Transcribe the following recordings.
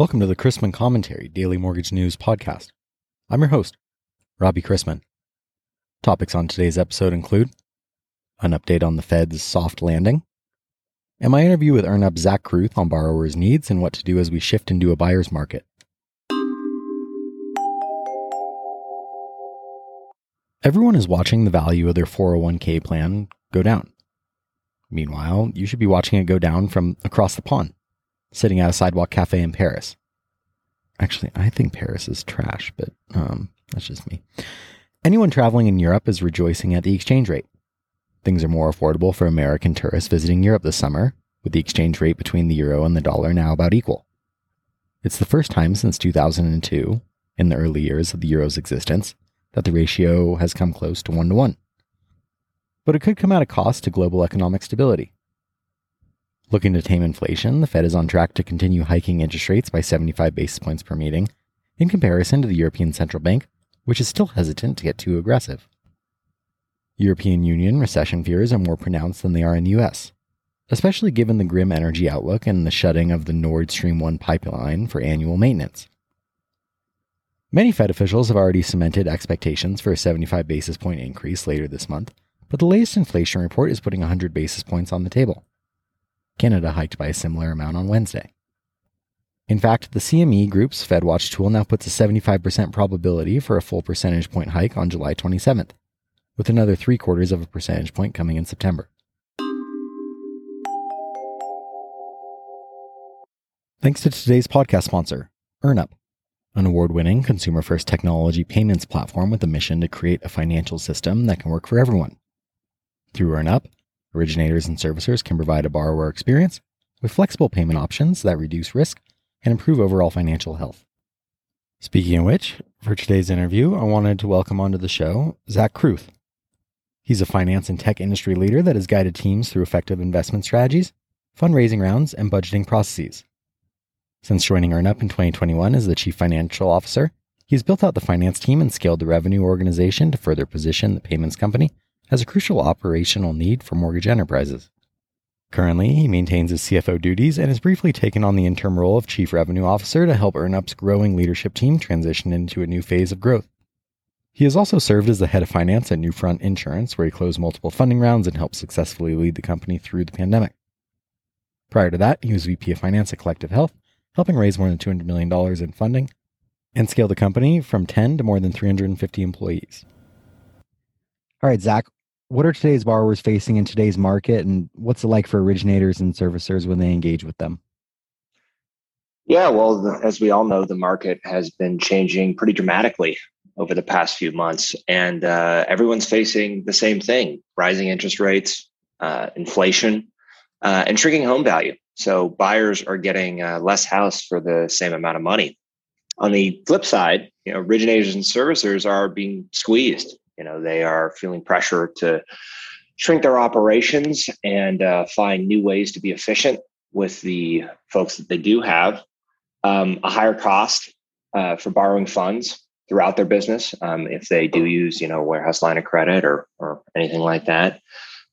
Welcome to the Chrisman Commentary Daily Mortgage News Podcast. I'm your host, Robbie Chrisman. Topics on today's episode include an update on the Fed's soft landing, and my interview with EarnUp Zach Kruth on borrowers' needs and what to do as we shift into a buyer's market. Everyone is watching the value of their 401k plan go down. Meanwhile, you should be watching it go down from across the pond sitting at a sidewalk cafe in Paris. Actually, I think Paris is trash, but um, that's just me. Anyone traveling in Europe is rejoicing at the exchange rate. Things are more affordable for American tourists visiting Europe this summer, with the exchange rate between the euro and the dollar now about equal. It's the first time since 2002, in the early years of the euro's existence, that the ratio has come close to one to one. But it could come at a cost to global economic stability. Looking to tame inflation, the Fed is on track to continue hiking interest rates by 75 basis points per meeting, in comparison to the European Central Bank, which is still hesitant to get too aggressive. European Union recession fears are more pronounced than they are in the US, especially given the grim energy outlook and the shutting of the Nord Stream 1 pipeline for annual maintenance. Many Fed officials have already cemented expectations for a 75 basis point increase later this month, but the latest inflation report is putting 100 basis points on the table. Canada hiked by a similar amount on Wednesday. In fact, the CME Group's FedWatch tool now puts a 75% probability for a full percentage point hike on July 27th, with another three quarters of a percentage point coming in September. Thanks to today's podcast sponsor, EarnUp, an award winning consumer first technology payments platform with a mission to create a financial system that can work for everyone. Through EarnUp, Originators and servicers can provide a borrower experience with flexible payment options that reduce risk and improve overall financial health. Speaking of which, for today's interview, I wanted to welcome onto the show Zach Kruth. He's a finance and tech industry leader that has guided teams through effective investment strategies, fundraising rounds, and budgeting processes. Since joining EarnUp in 2021 as the chief financial officer, he has built out the finance team and scaled the revenue organization to further position the payments company has a crucial operational need for mortgage enterprises. Currently, he maintains his CFO duties and has briefly taken on the interim role of Chief Revenue Officer to help EarnUp's growing leadership team transition into a new phase of growth. He has also served as the head of finance at Newfront Insurance, where he closed multiple funding rounds and helped successfully lead the company through the pandemic. Prior to that, he was VP of Finance at Collective Health, helping raise more than $200 million in funding and scale the company from 10 to more than 350 employees. All right, Zach, what are today's borrowers facing in today's market and what's it like for originators and servicers when they engage with them? Yeah well the, as we all know the market has been changing pretty dramatically over the past few months and uh, everyone's facing the same thing rising interest rates uh, inflation uh, and shrinking home value. So buyers are getting uh, less house for the same amount of money. On the flip side you know originators and servicers are being squeezed you know, they are feeling pressure to shrink their operations and uh, find new ways to be efficient with the folks that they do have. Um, a higher cost uh, for borrowing funds throughout their business um, if they do use, you know, warehouse line of credit or or anything like that.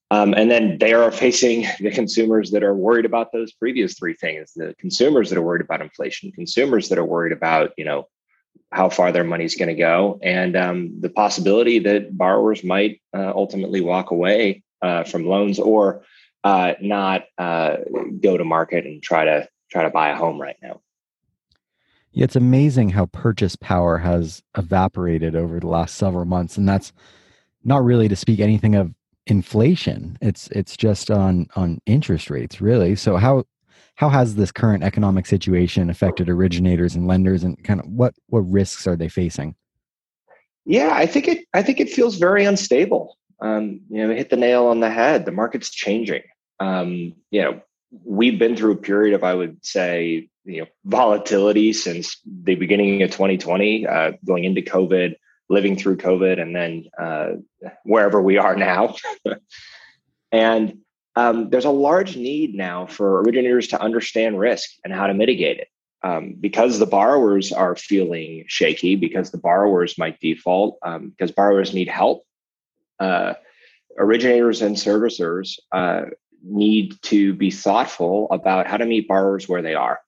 Um, and then they are facing the consumers that are worried about those previous three things: the consumers that are worried about inflation, consumers that are worried about, you know, how far their money is going to go, and um, the possibility that borrowers might uh, ultimately walk away uh, from loans or uh, not uh, go to market and try to try to buy a home right now. Yeah, it's amazing how purchase power has evaporated over the last several months, and that's not really to speak anything of inflation. It's it's just on on interest rates, really. So how how has this current economic situation affected originators and lenders and kind of what what risks are they facing? Yeah i think it i think it feels very unstable. Um, you know hit the nail on the head. The market's changing. Um, you know we've been through a period of i would say you know volatility since the beginning of 2020 uh, going into covid living through covid and then uh, wherever we are now. And um, there's a large need now for originators to understand risk and how to mitigate it. Um, because the borrowers are feeling shaky, because the borrowers might default, um, because borrowers need help, uh, originators and servicers uh, need to be thoughtful about how to meet borrowers where they are.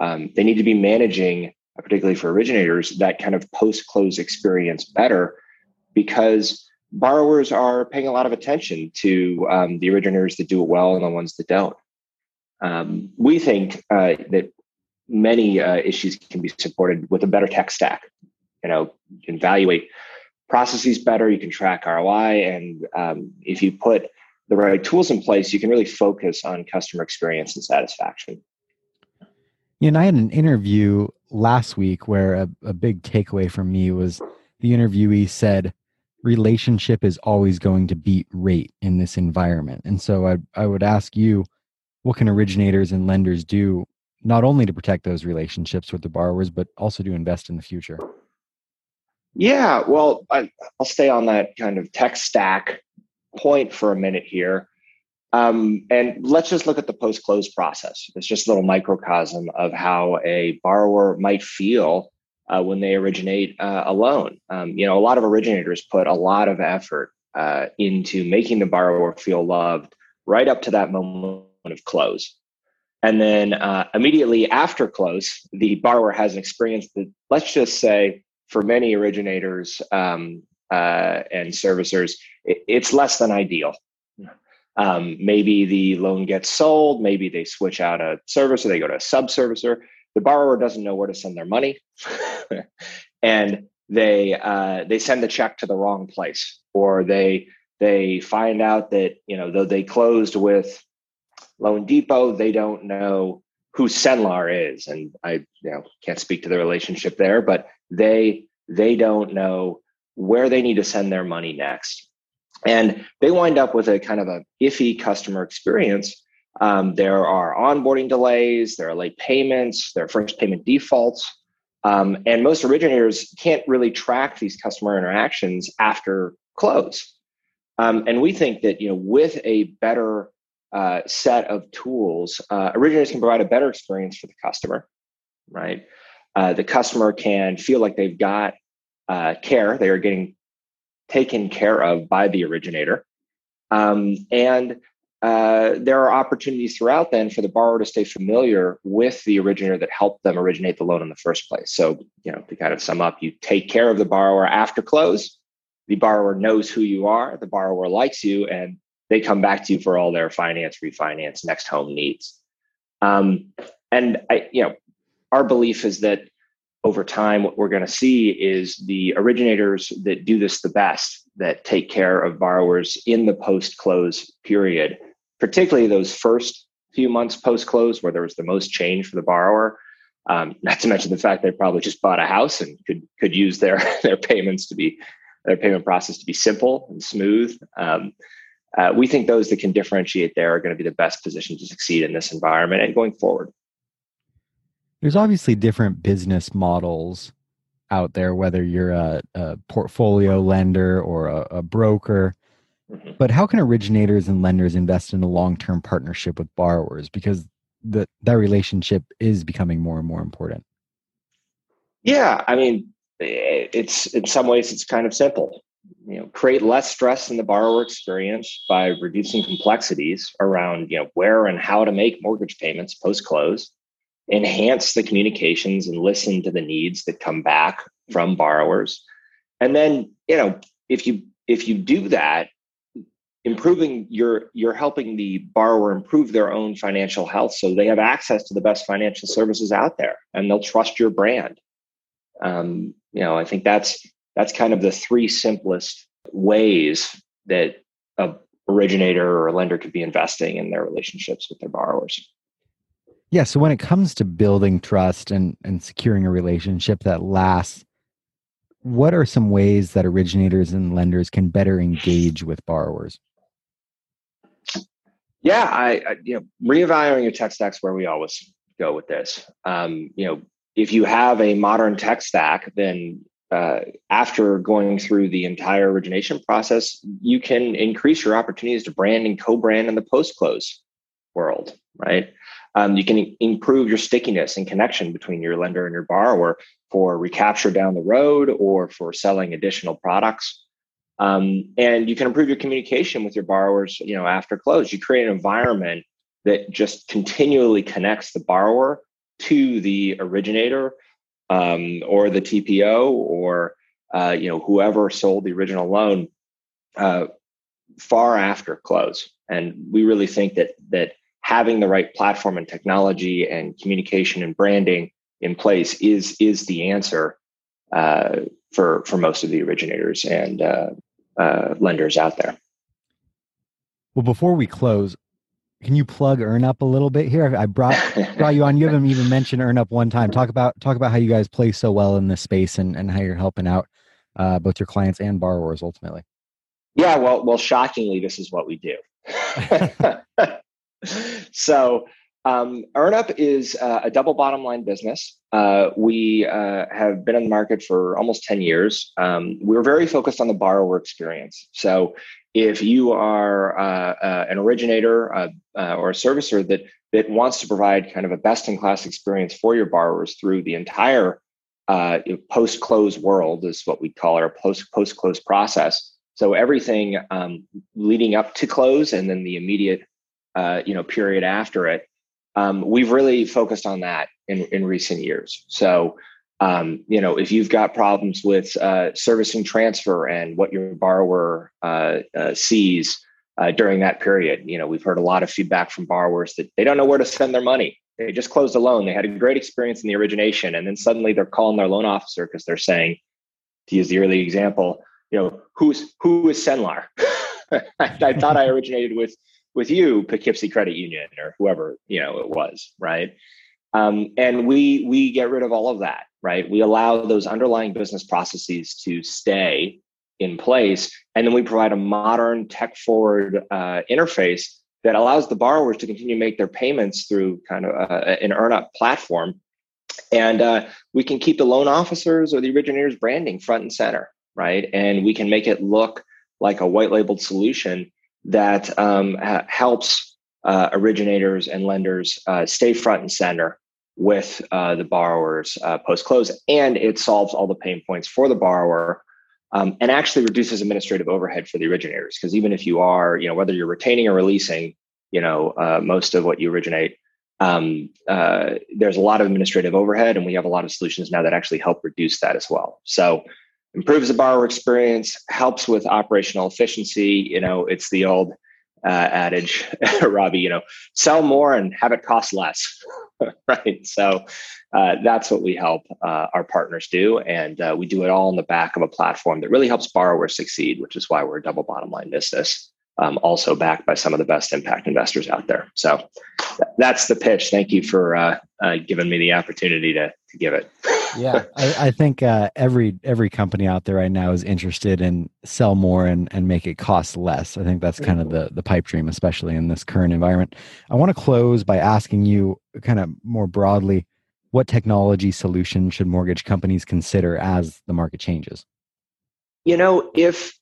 Um, they need to be managing, particularly for originators, that kind of post close experience better because borrowers are paying a lot of attention to um, the originators that do it well and the ones that don't. Um, we think uh, that many uh, issues can be supported with a better tech stack. You know, you can evaluate processes better, you can track ROI, and um, if you put the right tools in place, you can really focus on customer experience and satisfaction. You know, I had an interview last week where a, a big takeaway from me was the interviewee said, relationship is always going to beat rate in this environment. And so I, I would ask you, what can originators and lenders do not only to protect those relationships with the borrowers, but also to invest in the future? Yeah, well, I, will stay on that kind of tech stack point for a minute here. Um, and let's just look at the post close process. It's just a little microcosm of how a borrower might feel uh, when they originate uh, a loan. Um, you know, a lot of originators put a lot of effort uh, into making the borrower feel loved right up to that moment of close. And then uh, immediately after close, the borrower has an experience that, let's just say, for many originators um, uh, and servicers, it, it's less than ideal. Um, maybe the loan gets sold, maybe they switch out a servicer, they go to a sub servicer the borrower doesn't know where to send their money and they uh, they send the check to the wrong place or they they find out that you know though they closed with loanDepot they don't know who Cenlar is and i you know can't speak to the relationship there but they they don't know where they need to send their money next. And they wind up with a kind of a iffy customer experience um, there are onboarding delays, there are late payments, there are first payment defaults. Um, and most originators can't really track these customer interactions after close. Um, and we think that you know with a better uh, set of tools, uh, originators can provide a better experience for the customer. Right, uh, the customer can feel like they've got uh, care; they are getting taken care of by the originator, um, and uh, there are opportunities throughout then for the borrower to stay familiar with the originator that helped them originate the loan in the first place. So, you know, to kind of sum up, you take care of the borrower after close. The borrower knows who you are, the borrower likes you, and they come back to you for all their finance, refinance, next home needs. Um, and I, you know, our belief is that over time, what we're going to see is the originators that do this the best, that take care of borrowers in the post close period, particularly those first few months post close where there was the most change for the borrower. Um, not to mention the fact they probably just bought a house and could could use their their payments to be their payment process to be simple and smooth. Um, uh, we think those that can differentiate there are going to be the best position to succeed in this environment and going forward. There's obviously different business models out there, whether you're a, a portfolio lender or a, a broker. Mm-hmm. But how can originators and lenders invest in a long term partnership with borrowers? Because the, that relationship is becoming more and more important. Yeah, I mean, it's in some ways it's kind of simple. You know, create less stress in the borrower experience by reducing complexities around you know where and how to make mortgage payments post close. Enhance the communications and listen to the needs that come back from borrowers, and then you know if you if you do that improving your you're helping the borrower improve their own financial health so they have access to the best financial services out there and they'll trust your brand. Um, you know i think that's that's kind of the three simplest ways that a originator or a lender could be investing in their relationships with their borrowers yeah so when it comes to building trust and and securing a relationship that lasts what are some ways that originators and lenders can better engage with borrowers yeah, I, I you know reevaluating your tech stack's where we always go with this. Um, you know, if you have a modern tech stack, then uh, after going through the entire origination process, you can increase your opportunities to brand and co-brand in the post-close world, right? Um, you can improve your stickiness and connection between your lender and your borrower for recapture down the road or for selling additional products. Um, and you can improve your communication with your borrowers you know after close you create an environment that just continually connects the borrower to the originator um, or the TPO or uh, you know whoever sold the original loan uh, far after close. And we really think that that having the right platform and technology and communication and branding in place is is the answer uh, for for most of the originators and uh, uh, lenders out there. Well, before we close, can you plug EarnUp a little bit here? I brought brought you on. You haven't even mentioned EarnUp one time. Talk about talk about how you guys play so well in this space and, and how you're helping out uh, both your clients and borrowers ultimately. Yeah, well, well, shockingly, this is what we do. so, um, EarnUp is uh, a double bottom line business. Uh, we uh, have been in the market for almost 10 years. Um, we're very focused on the borrower experience. So, if you are uh, uh, an originator uh, or a servicer that that wants to provide kind of a best in class experience for your borrowers through the entire post close world, is what we call our post post close process. So everything um, leading up to close and then the immediate uh, you know period after it, um, we've really focused on that in in recent years. So um, you know if you've got problems with uh, servicing transfer and what your borrower uh, uh, sees uh, during that period, you know we've heard a lot of feedback from borrowers that they don't know where to spend their money. They just closed a loan. They had a great experience in the origination, and then suddenly they're calling their loan officer because they're saying, to use the early example, you know, who's who is Cenlar? I, I, thought I originated with with you, Poughkeepsie Credit Union, or whoever you know it was, right? Um, and we we get rid of all of that, right? We allow those underlying business processes to stay in place, and then we provide a modern, tech forward uh, interface that allows the borrowers to continue to make their payments through kind of uh, an EarnUp platform, and uh, we can keep the loan officers or the originators branding front and center right? And we can make it look like a white labeled solution that um, ha- helps uh, originators and lenders uh, stay front and center with uh, the borrowers uh, post close, and it solves all the pain points for the borrower. Um, and actually reduces administrative overhead for the originators because even if you are, you know, whether you're retaining or releasing, you know, uh, most of what you originate, um, uh, there's a lot of administrative overhead, and we have a lot of solutions now that actually help reduce that as well. So improves the borrower experience, helps with operational efficiency. You know, it's the old uh, adage, Robbie, you know, sell more and have it cost less. right. So uh, that's what we help uh, our partners do. And uh, we do it all in the back of a platform that really helps borrowers succeed, which is why we're a double bottom line business. Um, also backed by some of the best impact investors out there. So that's the pitch. Thank you for uh, uh, giving me the opportunity to, to give it yeah, I, I think uh, every every company out there right now is interested in sell more and and make it cost less. I think that's kind of the the pipe dream, especially in this current environment. I want to close by asking you, kind of more broadly, what technology solution should mortgage companies consider as the market changes? You know, if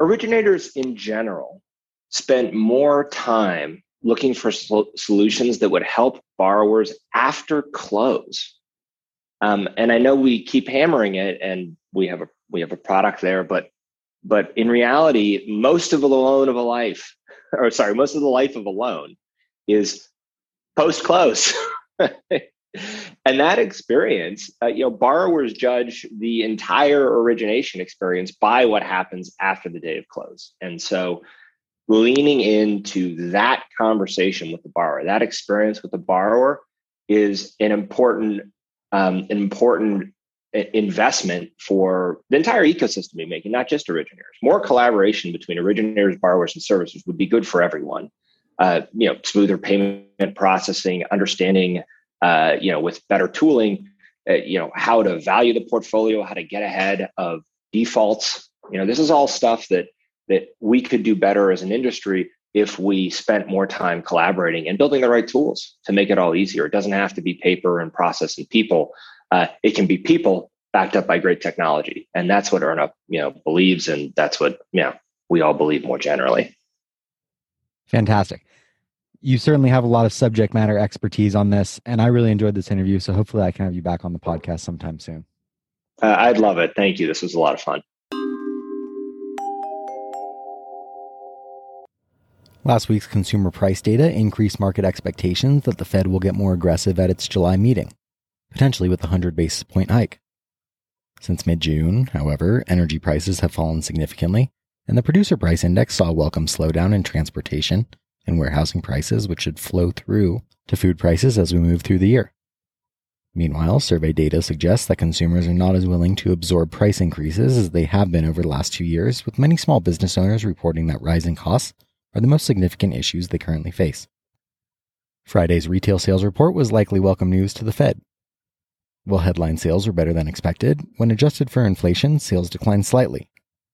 originators in general spent more time looking for solutions that would help borrowers after close um, and I know we keep hammering it, and we have a we have a product there, but but in reality, most of the loan of a life, or sorry, most of the life of a loan is post close. and that experience, uh, you know, borrowers judge the entire origination experience by what happens after the day of close. And so leaning into that conversation with the borrower, that experience with the borrower is an important um, an important investment for the entire ecosystem be making, not just originators. More collaboration between originators, borrowers, and servicers would be good for everyone. Uh, you know, smoother payment processing, understanding, uh, you know, with better tooling, uh, you know, how to value the portfolio, how to get ahead of defaults. You know, this is all stuff that that we could do better as an industry if we spent more time collaborating and building the right tools to make it all easier. It doesn't have to be paper and process and people. Uh, it can be people backed up by great technology, and that's what EarnUp you know believes, and that's what you know we all believe more generally. Fantastic. You certainly have a lot of subject matter expertise on this, and I really enjoyed this interview. So hopefully, I can have you back on the podcast sometime soon. Uh, I'd love it. Thank you. This was a lot of fun. Last week's consumer price data increased market expectations that the Fed will get more aggressive at its July meeting, potentially with a 100 basis point hike. Since mid June, however, energy prices have fallen significantly, and the producer price index saw a welcome slowdown in transportation and warehousing prices, which should flow through to food prices as we move through the year. Meanwhile, survey data suggests that consumers are not as willing to absorb price increases as they have been over the last two years, with many small business owners reporting that rising costs are the most significant issues they currently face. Friday's retail sales report was likely welcome news to the Fed. While headline sales were better than expected, when adjusted for inflation, sales declined slightly,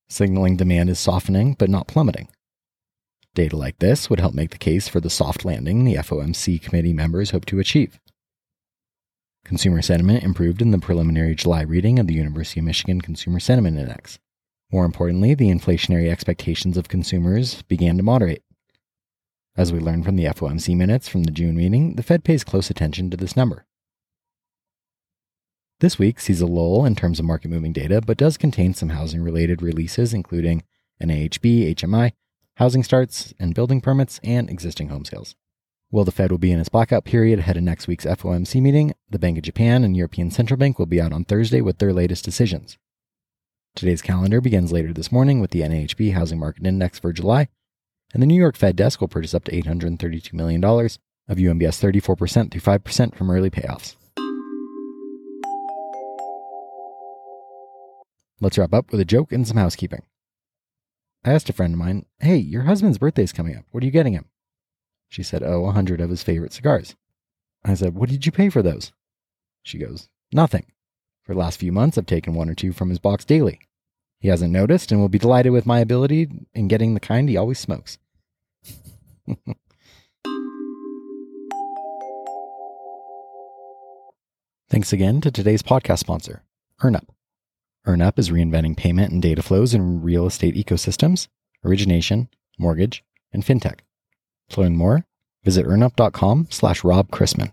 signaling demand is softening but not plummeting. Data like this would help make the case for the soft landing the FOMC committee members hope to achieve. Consumer sentiment improved in the preliminary July reading of the University of Michigan Consumer Sentiment Index. More importantly, the inflationary expectations of consumers began to moderate. As we learned from the FOMC minutes from the June meeting, the Fed pays close attention to this number. This week sees a lull in terms of market moving data, but does contain some housing related releases, including NAHB, HMI, housing starts and building permits, and existing home sales. While the Fed will be in its blackout period ahead of next week's FOMC meeting, the Bank of Japan and European Central Bank will be out on Thursday with their latest decisions. Today's calendar begins later this morning with the NAHB Housing Market Index for July, and the New York Fed desk will purchase up to $832 million of UMBS 34% through 5% from early payoffs. Let's wrap up with a joke and some housekeeping. I asked a friend of mine, Hey, your husband's birthday's coming up. What are you getting him? She said, Oh, a hundred of his favorite cigars. I said, What did you pay for those? She goes, Nothing. For the last few months, I've taken one or two from his box daily. He hasn't noticed and will be delighted with my ability in getting the kind he always smokes. Thanks again to today's podcast sponsor, EarnUp. EarnUp is reinventing payment and data flows in real estate ecosystems, origination, mortgage, and fintech. To learn more, visit earnup.com slash Rob Chrisman.